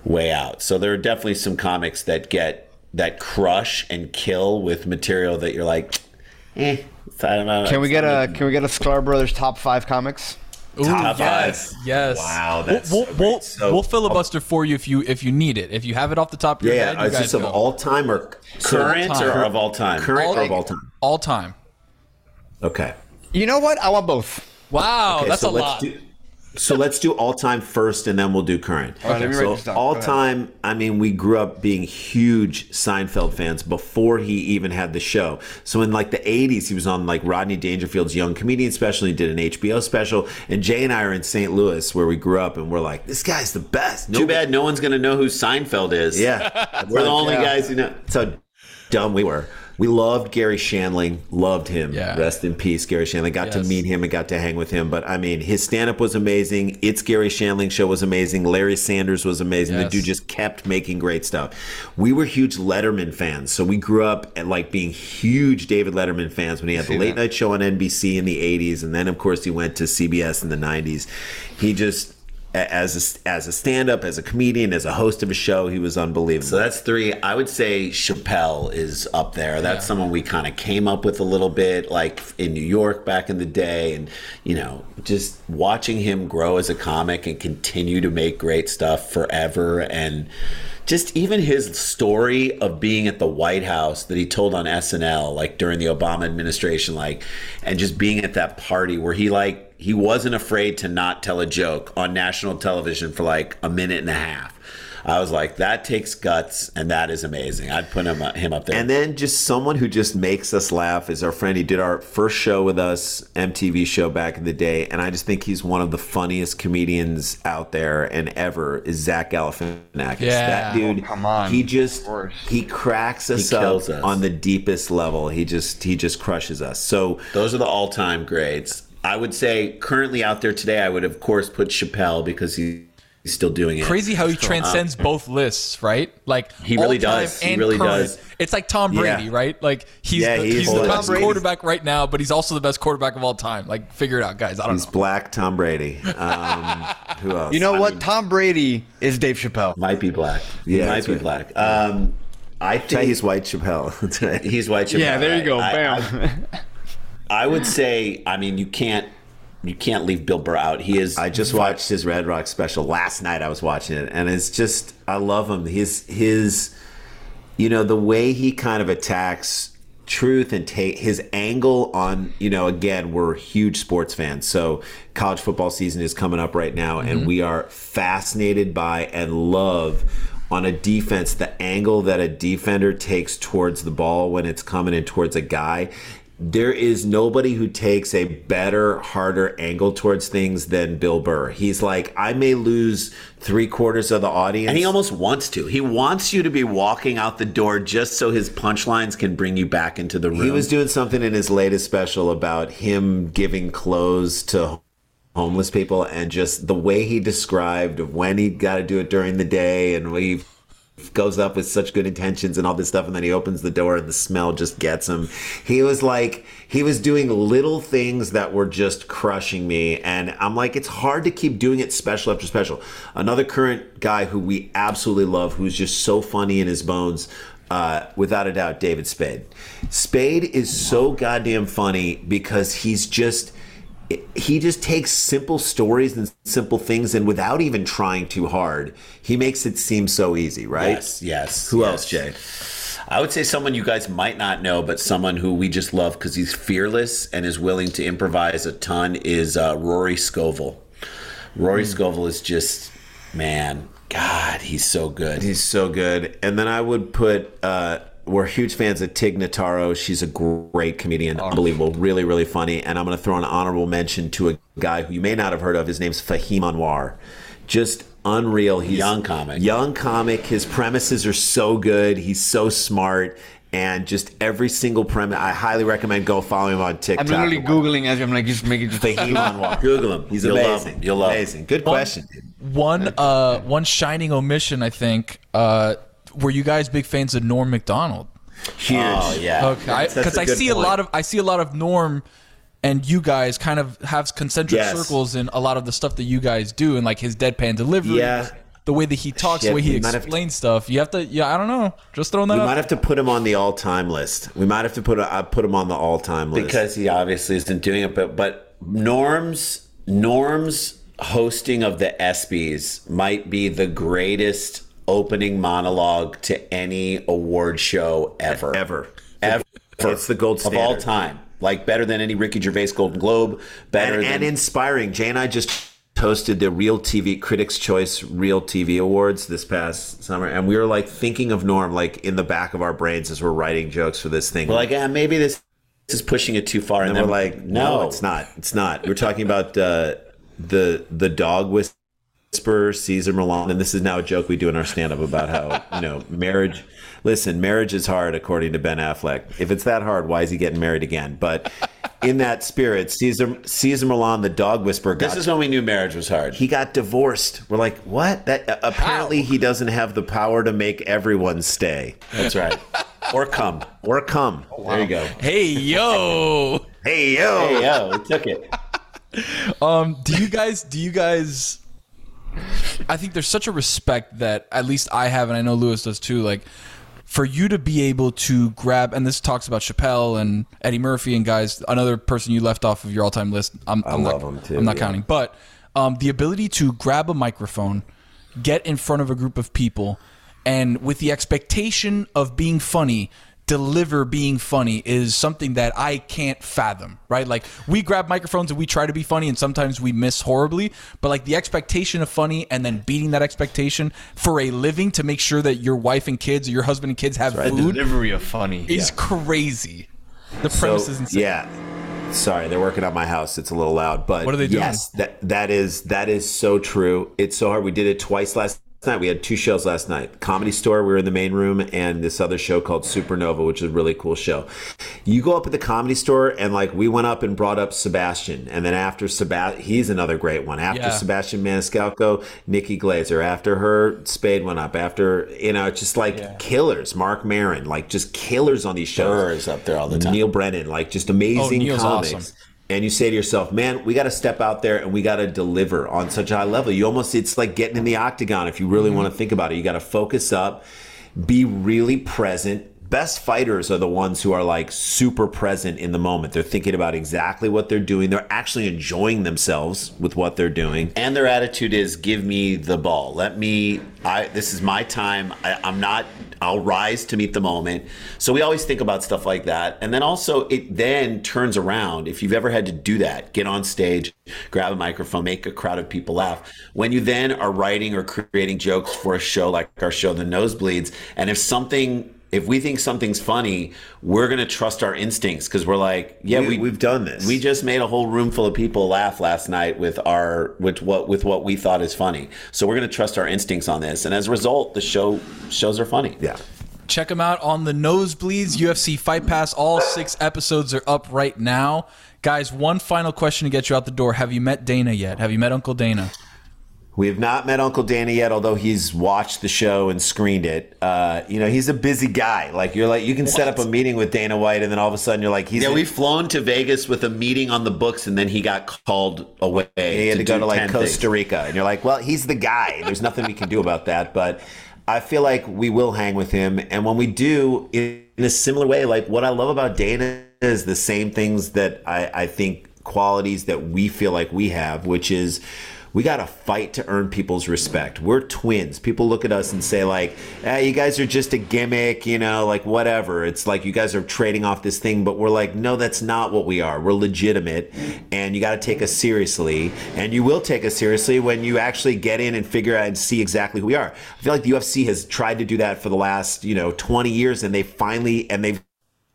H: way out. So there are definitely some comics that get that crush and kill with material that you're like, eh. I don't know.
J: Can we get a Can we get a Sklar Brothers top five comics?
I: Ooh,
H: Top
I: yes,
H: five.
I: yes.
G: Wow,
I: We'll-
G: that's
I: we'll,
G: so
I: we'll,
G: great. So-
I: we'll filibuster for you if you if you need it. If you have it off the top of your
G: yeah,
I: head,
G: yeah.
I: you
G: Is
I: guys
G: this of all time or
H: current
I: time.
H: or of all time?
G: current
I: All-
G: or of all time?
I: All time.
G: Okay.
J: You know what? I want both.
I: Wow,
G: Okay,
I: that's
G: so
I: a
G: let's
I: lot.
G: Do, so let's do all time first, and then we'll do current.
J: All right, let me write
G: so all time. I mean, we grew up being huge Seinfeld fans before he even had the show. So in like the '80s, he was on like Rodney Dangerfield's Young Comedian special. He did an HBO special, and Jay and I are in St. Louis where we grew up, and we're like, this guy's the best.
H: Too bad no one's gonna know who Seinfeld is.
G: Yeah,
H: We're the only
G: Yeah.
H: guys who know.
G: That's how dumb we were. We loved Garry Shandling, loved him.
I: Yeah.
G: Rest in peace, Garry Shandling. Got to meet him and got to hang with him. But I mean, his stand up was amazing. It's Garry Shandling show was amazing. Larry Sanders was amazing.
I: Yes.
G: The dude just kept making great stuff. We were huge Letterman fans. So we grew up at like being huge David Letterman fans when he had the late
J: that.
G: night show on NBC in the 80s. And then, of course, he went to CBS in the 90s. He just. A- As a, as a stand up, as a comedian, as a host of a show, he was unbelievable.
H: So that's three. I would say Chappelle is up there. That's
I: Yeah.
H: someone we kind of came up with a little bit, like in New York back in the day, and you know, just watching him grow as a comic and continue to make great stuff forever, and just even his story of being at the White House that he told on SNL, like during the Obama administration, like, and just being at that party where he like he wasn't afraid to not tell a joke on national television for like a minute and a half. I was like, that takes guts, and that is amazing. I'd put him uh, him up there.
G: And then just someone who just makes us laugh is our friend. He did our first show with us, MTV show back in the day, and I just think he's one of the funniest comedians out there and ever. Is Zach Galifianakis?
I: Yeah.
G: that oh, dude.
J: Oh, come on.
G: he just he cracks us
H: He
G: up
H: us.
G: on the deepest level. He just he just crushes us. So
H: Those are the all-time grades. I would say currently out there today, I would of course put Chappelle because he still doing it.
I: Crazy how he
H: So,
I: transcends both lists, right? Like
H: He really does. He
I: and
H: really
I: current.
H: does.
I: It's like Tom
H: Yeah.
I: Brady, right? Like he's
G: Yeah,
I: the,
G: he's
I: he's the best
G: Brady.
I: quarterback right now, but he's also the best quarterback of all time. Like figure it out, guys. I don't
G: He's
I: know.
G: black Tom Brady. Um, (laughs) who else?
J: You know
G: I
J: what?
G: mean,
J: Tom Brady is Dave Chappelle.
H: Might be black. He
G: Yeah,
H: might be
G: right.
H: black. Um, I think
G: he's white Chappelle. (laughs)
H: he's white. Chappelle,
J: Yeah, there you go.
H: right? I-
J: Bam.
H: I, I would say. I mean, you can't. You can't leave Bill Burr out. He is.
G: I just watched his Red Rock special last night. I was watching it, and it's just I love him. His his, you know, the way he kind of attacks truth and take his angle on. You know, again, we're huge sports fans, so college football season is coming up right now, and mm-hmm. we are fascinated by and love. On a defense, the angle that a defender takes towards the ball when it's coming in towards a guy, there is nobody who takes a better, harder angle towards things than Bill Burr. He's like, I may lose three quarters of the audience.
H: And he almost wants to. He wants you to be walking out the door just so his punchlines can bring you back into the room.
G: He was doing something in his latest special about him giving clothes to homeless people and just the way he described when he got to do it during the day and when he goes up with such good intentions and all this stuff and then he opens the door and the smell just gets him. He was like he was doing little things that were just crushing me and i'm like it's hard to keep doing it special after special. Another current guy who we absolutely love who's just so funny in his bones uh, without a doubt david spade. Spade is so goddamn funny because he's just he just takes simple stories and simple things and without even trying too hard he makes it seem so easy right
H: Yes, yes.
G: who
H: yes.
G: else jay
H: I would say someone you guys might not know, but someone who we just love because he's fearless and is willing to improvise a ton is uh, Rory Scovel. Rory Scovel is just, man, God, he's so good.
G: He's so good. And then I would put, uh, we're huge fans of Tig Notaro. She's a great comedian, unbelievable, really, really funny. And I'm going to throw an honorable mention to a guy who you may not have heard of. His name's Fahim Anwar. Just unreal. He's
H: Young comic.
G: Young comic. His premises are so good. He's so smart. And just every single premise, I highly recommend go follow him on TikTok.
J: I'm literally googling as I'm like just making just
G: Fahim (laughs) Anwar. Google him. He's
H: You'll love
G: amazing.
H: him. You'll love him.
G: amazing. Good
I: One-
G: question. dude.
I: One uh one shining omission, I think. Uh, were you guys big fans of Norm Macdonald?
G: Huge.
H: Oh, yeah.
I: Okay,
G: That's- that's
I: because
G: a
I: I
G: good
I: see a lot of I see a lot of Norm and you guys kind of have concentric
G: Yes.
I: circles in a lot of the stuff that you guys do, and like his deadpan delivery,
G: Yeah.
I: the way that he talks,
G: Shit,
I: the way he
G: we might have to-
I: explains stuff. You have to, yeah, I don't know, just throwing that
G: We
I: up.
G: might have to put him on the all-time list. We might have to put uh, put him on the all-time list
H: because he obviously isn't doing it. But but Norm's Norm's hosting of the ESPYS might be the greatest opening monologue to any award show ever,
G: ever.
H: ever.
G: It's the gold
H: of all time. Like better than any Ricky Gervais Golden Globe. Better
G: and,
H: than
G: and inspiring. Jay and I just hosted the Real TV Critics Choice Real TV Awards this past summer, and we were like thinking of Norm like in the back of our brains as we're writing jokes for this thing.
H: we're like, yeah, maybe this, this is pushing it too far.
G: and then we're like, no, it's not. It's not. We're talking about uh, the the dog whisperer Cesar Millan, and this is now a joke we do in our stand up about how you know marriage. Listen, marriage is hard according to Ben Affleck. If it's that hard, why is he getting married again? But in that spirit, Caesar Cesar Millan, the dog whisperer, got
H: This is when we knew marriage was hard.
G: he got divorced. We're like, what? That uh, apparently he doesn't have the power to make everyone stay
H: That's right. or come.
G: or come. There you go.
I: hey yo,
G: Hey yo.
H: Hey, yo, we took it. (laughs)
I: um, do you guys, do you guys? I think there's such a respect that at least I have, and I know Lewis does too. Like for you to be able to grab, and this talks about Chappelle and Eddie Murphy and guys, another person you left off of your all-time list. I'm, I'm
G: love
I: not,
G: him too,
I: I'm not
G: yeah.
I: counting, but um, the ability to grab a microphone, get in front of a group of people, and with the expectation of being funny. Deliver being funny is something that I can't fathom, right? Like we grab microphones and we try to be funny, and sometimes we miss horribly. But like the expectation of funny and then beating that expectation for a living to make sure that your wife and kids or your husband and kids have
J: the
I: food
J: delivery of funny.
I: is crazy. The
G: So,
I: premise is insane.
G: Yeah. Sorry, they're working on my house. It's a little loud, but
I: What are they doing?
G: Yes, that that is that is so true. It's so hard. We did it twice last night. We had two shows last night. Comedy Store, we were in the main room, and this other show called Supernova, which is a really cool show. You go up at the Comedy Store, and like we went up and brought up Sebastian, and then after Sebastian, he's another great one. After
I: Yeah.
G: Sebastian Maniscalco, Nikki Glazer. After her, Spade went up. After you know, just like killers. Marc Maron, like just killers on these shows.
H: Burr is up there all the time.
G: Neal Brennan, like just amazing
I: Oh, Neal's
G: comics
I: awesome.
G: And you say to yourself, "Man, we got to step out there and we got to deliver on such a high level." You almost it's like getting in the octagon if you really
I: Mm-hmm.
G: want to think about it. You got to focus up, be really present. Best fighters are the ones who are like super present in the moment. They're thinking about exactly what they're doing. They're actually enjoying themselves with what they're doing.
H: and their attitude is give me the ball let me i this is my time I, i'm not i'll rise to meet the moment so we always think about stuff like that and then also it then turns around if you've ever had to do that get on stage grab a microphone make a crowd of people laugh when you then are writing or creating jokes for a show like our show the nosebleeds and if something if we think something's funny, we're gonna trust our instincts because we're like, yeah,
G: We-
H: we,
G: we've done this.
H: We just made a whole room full of people laugh last night with our with what with what we thought is funny. So we're gonna trust our instincts on this, and as a result, the show shows are funny.
G: Yeah.
I: Check them out on the Nosebleeds UFC Fight Pass. All six episodes are up right now. Guys, one final question to get you out the door. Have you met Dana yet? Have you met Uncle Dana?
G: We have not met Uncle Danny yet, although he's watched the show and screened it. Uh, you know, he's a busy guy. Like you're like you can set up a meeting with Dana White, and then all of a sudden you're like, he's
H: yeah,
G: in-
H: we've flown to Vegas with a meeting on the books, and then he got called away.
G: he had to, go to like Costa
H: things.
G: Rica, and you're like, well, he's the guy. There's nothing we can do about that. But I feel like we will hang with him, and when we do, in a similar way, like what I love about Dana is the same things that I, I think qualities that we feel like we have, which is. We got to fight to earn people's respect. We're twins. People look at us and say, like, eh, you guys are just a gimmick, you know, like whatever. It's like you guys are trading off this thing, but we're like, no, that's not what we are. We're legitimate, and you got to take us seriously. And you will take us seriously when you actually get in and figure out and see exactly who we are. I feel like the UFC has tried to do that for the last, you know, 20 years, and they finally, and they've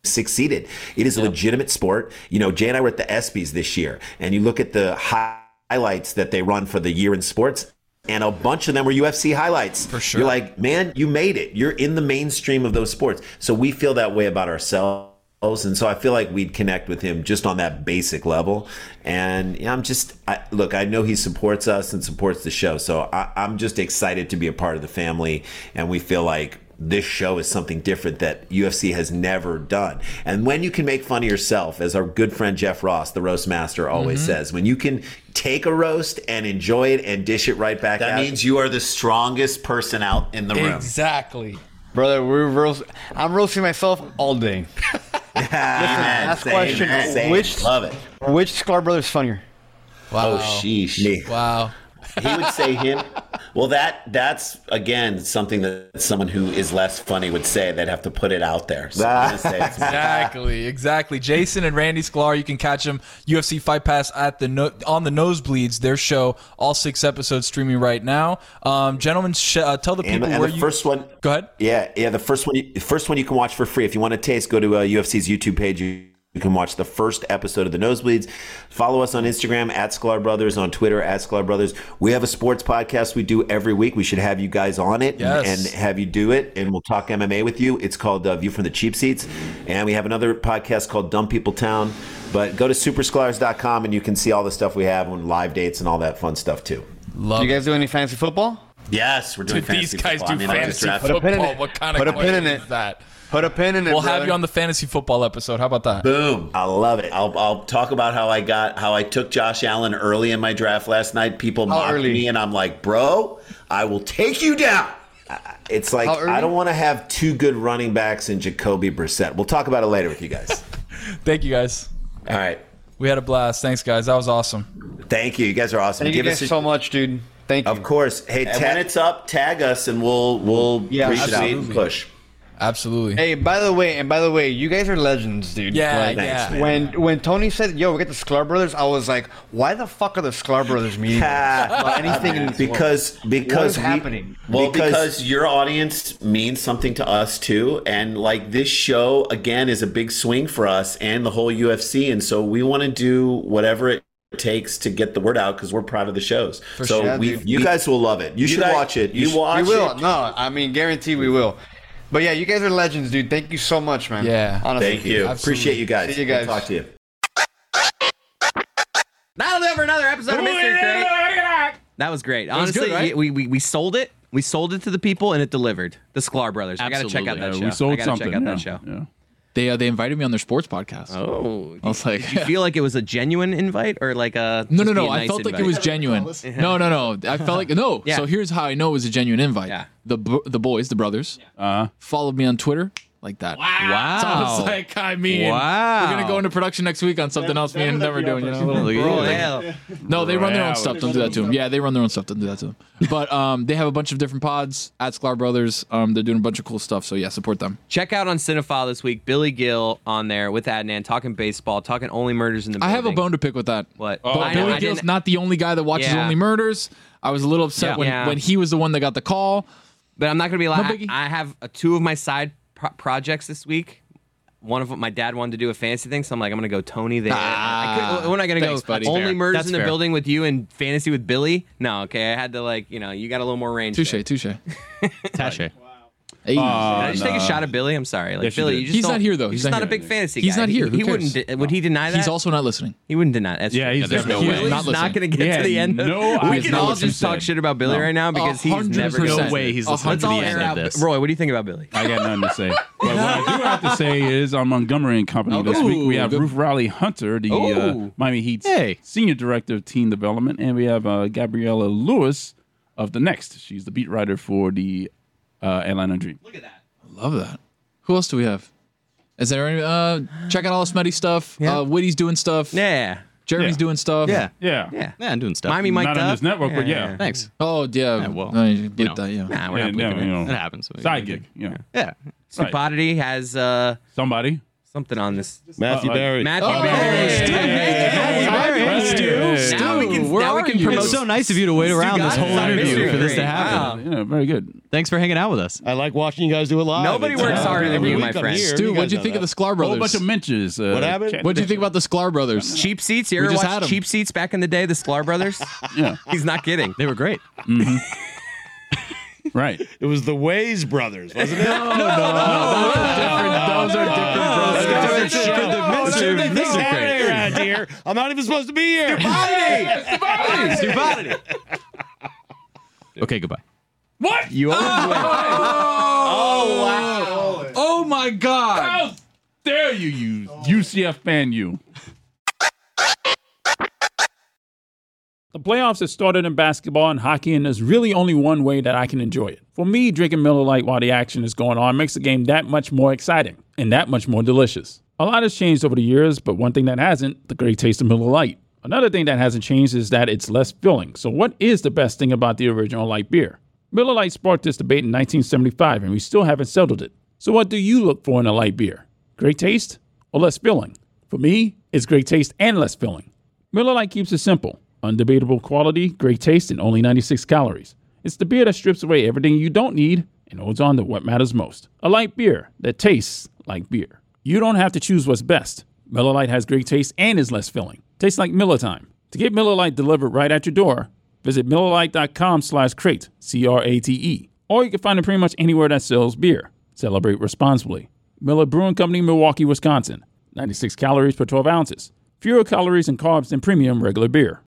G: succeeded. It is a legitimate sport. You know, Jay and I were at the ESPYs this year, and you look at the hi- highlights that they run for the year in sports. And a bunch of them were UFC highlights. For
I: sure.
G: You're like, man, you made it. You're in the mainstream of those sports. So we feel that way about ourselves. And so I feel like we'd connect with him just on that basic level. And yeah, I'm just, I, look, I know he supports us and supports the show. So I, I'm just excited to be a part of the family. And we feel like this show is something different that UFC has never done. And when you can make fun of yourself, as our good friend Jeff Ross, the roast master, always
H: Mhm.
G: says, when you can take a roast and enjoy it and dish it right back
H: That
G: out.
H: means you are the strongest person out in the room.
I: Exactly.
J: Brother, we're roast- I'm roasting myself all day. (laughs) Listen, last
H: Same,
J: question:
H: same.
J: Which
H: Love it.
J: Which Sklar brothers funnier?
I: Wow.
H: Oh, sheesh.
I: Wow.
H: He would say him. Well, that that's again something that someone who is less funny would say. They'd have to put it out there. So say
I: exactly, exactly. Jason and Randy Sklar, you can catch them UFC Fight Pass at the no, on the Nosebleeds. Their show, all six episodes streaming right now. Um, gentlemen, sh- uh, tell the
G: And,
I: people
G: and
I: where
G: the
I: you.
G: first one,
I: go ahead.
G: Yeah, yeah. The first one, the first one you can watch for free. If you want to taste, go to uh, UFC's YouTube page. You, you can watch the first episode of the Nosebleeds. Follow us on Instagram at Sklar Brothers, on Twitter at Sklar Brothers. We have a sports podcast we do every week. We should have you guys on it and-
I: Yes.
G: and, have you do it, and we'll talk MMA with you. It's called uh, View from the Cheap Seats, and we have another podcast called Dumb People Town. But go to supersklars.com and you can see all the stuff we have on live dates and all that fun stuff too.
I: Love
J: Do you guys do any fantasy football?
H: Yes, we're doing
I: Dude, these guys
H: football.
I: do
H: I mean, I
I: fantasy
H: just drafted-
J: Put a pin in
I: football. What kind of
J: Put a pin in
I: question
J: it.
I: is that?
J: Put a pin in it.
I: We'll have you on the fantasy football episode. How about that?
H: Boom.
G: I love it.
H: I'll, I'll talk about how I got how I took Josh Allen early in my draft last night. People mocked
J: early?
H: me, and I'm like, bro, I will take you down.
G: It's like I don't want to have two good running backs in Jacoby Brissett. We'll talk about it later with you guys. (laughs)
I: Thank you guys.
G: All right.
I: We had a blast. Thanks, guys. That was awesome.
G: Thank you. You guys are awesome.
J: Thank you
G: Give
J: guys
G: us a,
J: so much, dude. Thank you.
G: Of course. Hey,
H: And
G: ta-
H: when it's up, tag us, and we'll we'll
J: Yeah,
H: push it out and
I: absolutely.
H: push.
I: Absolutely.
J: Hey, by the way, and by the way, you guys are legends, dude.
I: Yeah,
J: Like,
I: yeah.
J: When when Tony said, "Yo, we got the Sklar brothers," I was like, "Why the fuck are the Sklar brothers meeting?" (laughs) about anything in this world?
G: because
J: what
G: because
J: is
G: we-
J: happening?
H: Well,
G: Because-
H: because, your audience means something to us too, and like this show again is a big swing for us and the whole UFC, and so we want to do whatever it it takes to get the word out because we're proud of the shows.
J: For
H: so
J: sure.
H: we,
J: Yeah, dude.
H: you guys will love it. You, should
J: guys-
H: watch it. You,
J: sh-
H: watch
J: We will.
H: it.
J: No, I mean, guarantee we will. But yeah, you guys are legends, dude. Thank you so much, man.
I: Yeah.
J: Honestly.
H: Thank you. I Appreciate you guys.
J: See you
H: We'll
J: guys.
H: talk to you.
B: That'll do it for another episode of Mystery Crate. That was great.
E: was
B: Honestly,
E: good, right?
B: we, we we sold it. We sold it to the people, and it delivered. The Sklar brothers. Absolutely. I gotta check out that
C: Yeah,
B: show.
C: we sold
B: I gotta
C: something.
B: check out
C: yeah,
B: that show.
C: Yeah.
A: They uh, they invited me on their sports podcast.
B: Oh,
A: I was like,
B: Did you feel (laughs) like it was a genuine invite or like a
A: No, no,
B: just
A: no.
B: a
A: I
B: nice
A: felt like it was genuine. (laughs) No, no, no. I felt like no.
B: Yeah.
A: So here's how I know it was a genuine invite.
B: Yeah.
A: The bo- the boys, the brothers,
C: Uh,
A: followed me on Twitter like that.
B: Wow.
A: So I was like, I mean,
B: Wow.
A: we're gonna go into production next week on something else me and never doing. You know,
B: Bro,
A: Like-
B: yeah.
A: No, they run their own stuff. Don't do that to them. Yeah, they run their own stuff. Don't do that to them. (laughs) But um, they have a bunch of different pods at Sklar Brothers. Um, they're doing a bunch of cool stuff. So yeah, support them.
B: Check out on Cinephile this week Billy Gill on there with Adnan talking baseball, talking only murders in the
A: I have a bone to pick with that.
B: What?
A: But
B: I know,
A: Billy Gill's
B: didn't-
A: the only guy that watches
B: Yeah.
A: only murders. I was a little upset
B: Yeah.
A: when,
B: Yeah.
A: when he was the one that got the call.
B: But I'm not gonna be like
A: No
B: I. I have uh, two of my side pro- projects this week. One of them, my dad wanted to do a fantasy thing, so I'm like, I'm gonna go Tony there. I ah, couldn't- when am I gonna
A: thanks,
B: go
A: buddy.
B: only
E: Fair.
B: murders
E: That's
B: in the
E: fair.
B: building with you and fantasy with Billy? No, okay, I had to like, you know, you got a little more range.
A: Touche,
B: there.
A: touche. (laughs)
E: Tache.
A: Hey.
B: Can
C: Uh,
B: I just take a shot at Billy? I'm sorry, like
C: Yes, you
B: Billy.
C: did.
B: You just
A: He's
B: don't-
A: not here, though.
B: He's,
A: He's
B: not,
A: not
B: a
A: here.
B: big fantasy
A: He's
B: guy.
A: not here.
B: He,
A: Who
B: he wouldn't. di- Would he deny that?
A: He's also not listening.
B: He wouldn't deny. That's
C: Yeah,
B: true.
C: he's
B: There's
C: definitely-
B: no
C: he
B: way.
C: is
A: not
B: He's not
A: listening.
B: going to get
C: He
B: to the
C: had
B: end.
C: no
B: we can
C: what
B: all
C: to
B: just talk
C: say.
B: shit about Billy
C: No.
B: right now because he's
A: hundred
B: never.
A: percent.
B: gonna
E: No way he's
A: A
E: listening to the
A: hundred
E: end
A: percent.
E: of this.
B: Roy, what do you think about Billy?
C: I got nothing to say. But what I do have to say is on Montgomery and Company this week, we have. Ruth Riley Hunter, the uh,
B: Ooh.
C: Miami Heat's
E: Hey.
C: Senior Director of Team Development, and we have uh, Gabriella Lewis of The Next. She's the beat writer for the uh, Atlanta Dream. Look at that.
A: I love that. Who else do we have? Is there any? Uh, check out all the Smetty stuff.
B: Yeah.
A: Uh, Witty's doing stuff.
B: Yeah.
A: Jeremy's
C: Yeah.
A: doing stuff.
E: Yeah.
C: Yeah.
B: Yeah.
E: Yeah, I'm doing stuff.
B: Miami mic'd
C: Not on this network, but yeah.
E: Thanks.
A: Oh yeah.
E: Yeah, well,
A: No, you bleeped
E: you know.
A: that, yeah.
B: Nah, we're
C: Yeah,
B: not
C: yeah,
B: bleeping
C: you
B: it.
C: know,
E: It happens.
C: Side gig, you know.
E: Yeah.
B: Stupidity has uh,
C: Somebody.
B: Something on this.
K: Matthew
C: Uh,
K: Barry.
B: Matthew
A: Oh,
B: Barry.
A: Stu,
C: Hey,
A: Stu,
B: Now we
A: Stu,
B: can.
A: where
B: now we
A: are
B: can
A: you?
B: promote.
E: It's so nice of you to wait around this
B: got
E: whole
B: it. Sorry,
E: interview
B: Mr.
E: for this to
B: Great.
E: happen.
C: Yeah, very good.
E: Thanks for hanging out with us.
K: I like watching you guys do it live.
B: Nobody works
K: uh,
B: harder than you, my friend.
A: Stu, what'd you think of the
K: that.
A: Sklar
C: Whole
A: brothers?
C: bunch of mentions. Uh,
K: What happened?
C: Cat-
A: What'd you think about the Sklar brothers?
B: Cheap seats. You
A: We
B: ever
A: just had
B: watched
A: 'em.
B: Cheap Seats back in the day? The Sklar brothers.
C: Yeah,
B: He's not kidding.
E: They were great.
C: right.
K: It was the Ways brothers, wasn't it? No, no, no.
A: Those are different brothers.
K: Let's
E: Mr.
K: get
E: Mr.
K: this
E: Mr.
K: out of
E: Great.
K: here. I'm not even supposed to be here.
B: Stupidity.
E: Okay, goodbye.
A: What?
B: You always oh! oh, win.
A: Oh, wow. Oh my God.
C: How dare you, you UCF fan, you?
D: The playoffs have started in basketball and hockey, and there's really only one way that I can enjoy it. For me, drinking Miller Lite while the action is going on makes the game that much more exciting and that much more delicious. A lot has changed over the years, but one thing that hasn't, the great taste of Miller Lite. Another thing that hasn't changed is that it's less filling. So, what is the best thing about the original light beer? Miller Lite sparked this debate in 1975, and we still haven't settled it. So, what do you look for in a light beer? Great taste or less filling? For me, it's great taste and less filling. Miller Lite keeps it simple. Undebatable quality, great taste, and only 96 calories. It's the beer that strips away everything you don't need and holds on to what matters most. A light beer that tastes like beer. You don't have to choose what's best. Miller Lite has great taste and is less filling. Tastes like Miller time. To get Miller Lite delivered right at your door, visit MillerLite.com slash crate, C-R-A-T-E. Or you can find it pretty much anywhere that sells beer. Celebrate responsibly. Miller Brewing Company, Milwaukee, Wisconsin. 96 calories per 12 ounces. Fewer calories and carbs than premium regular beer.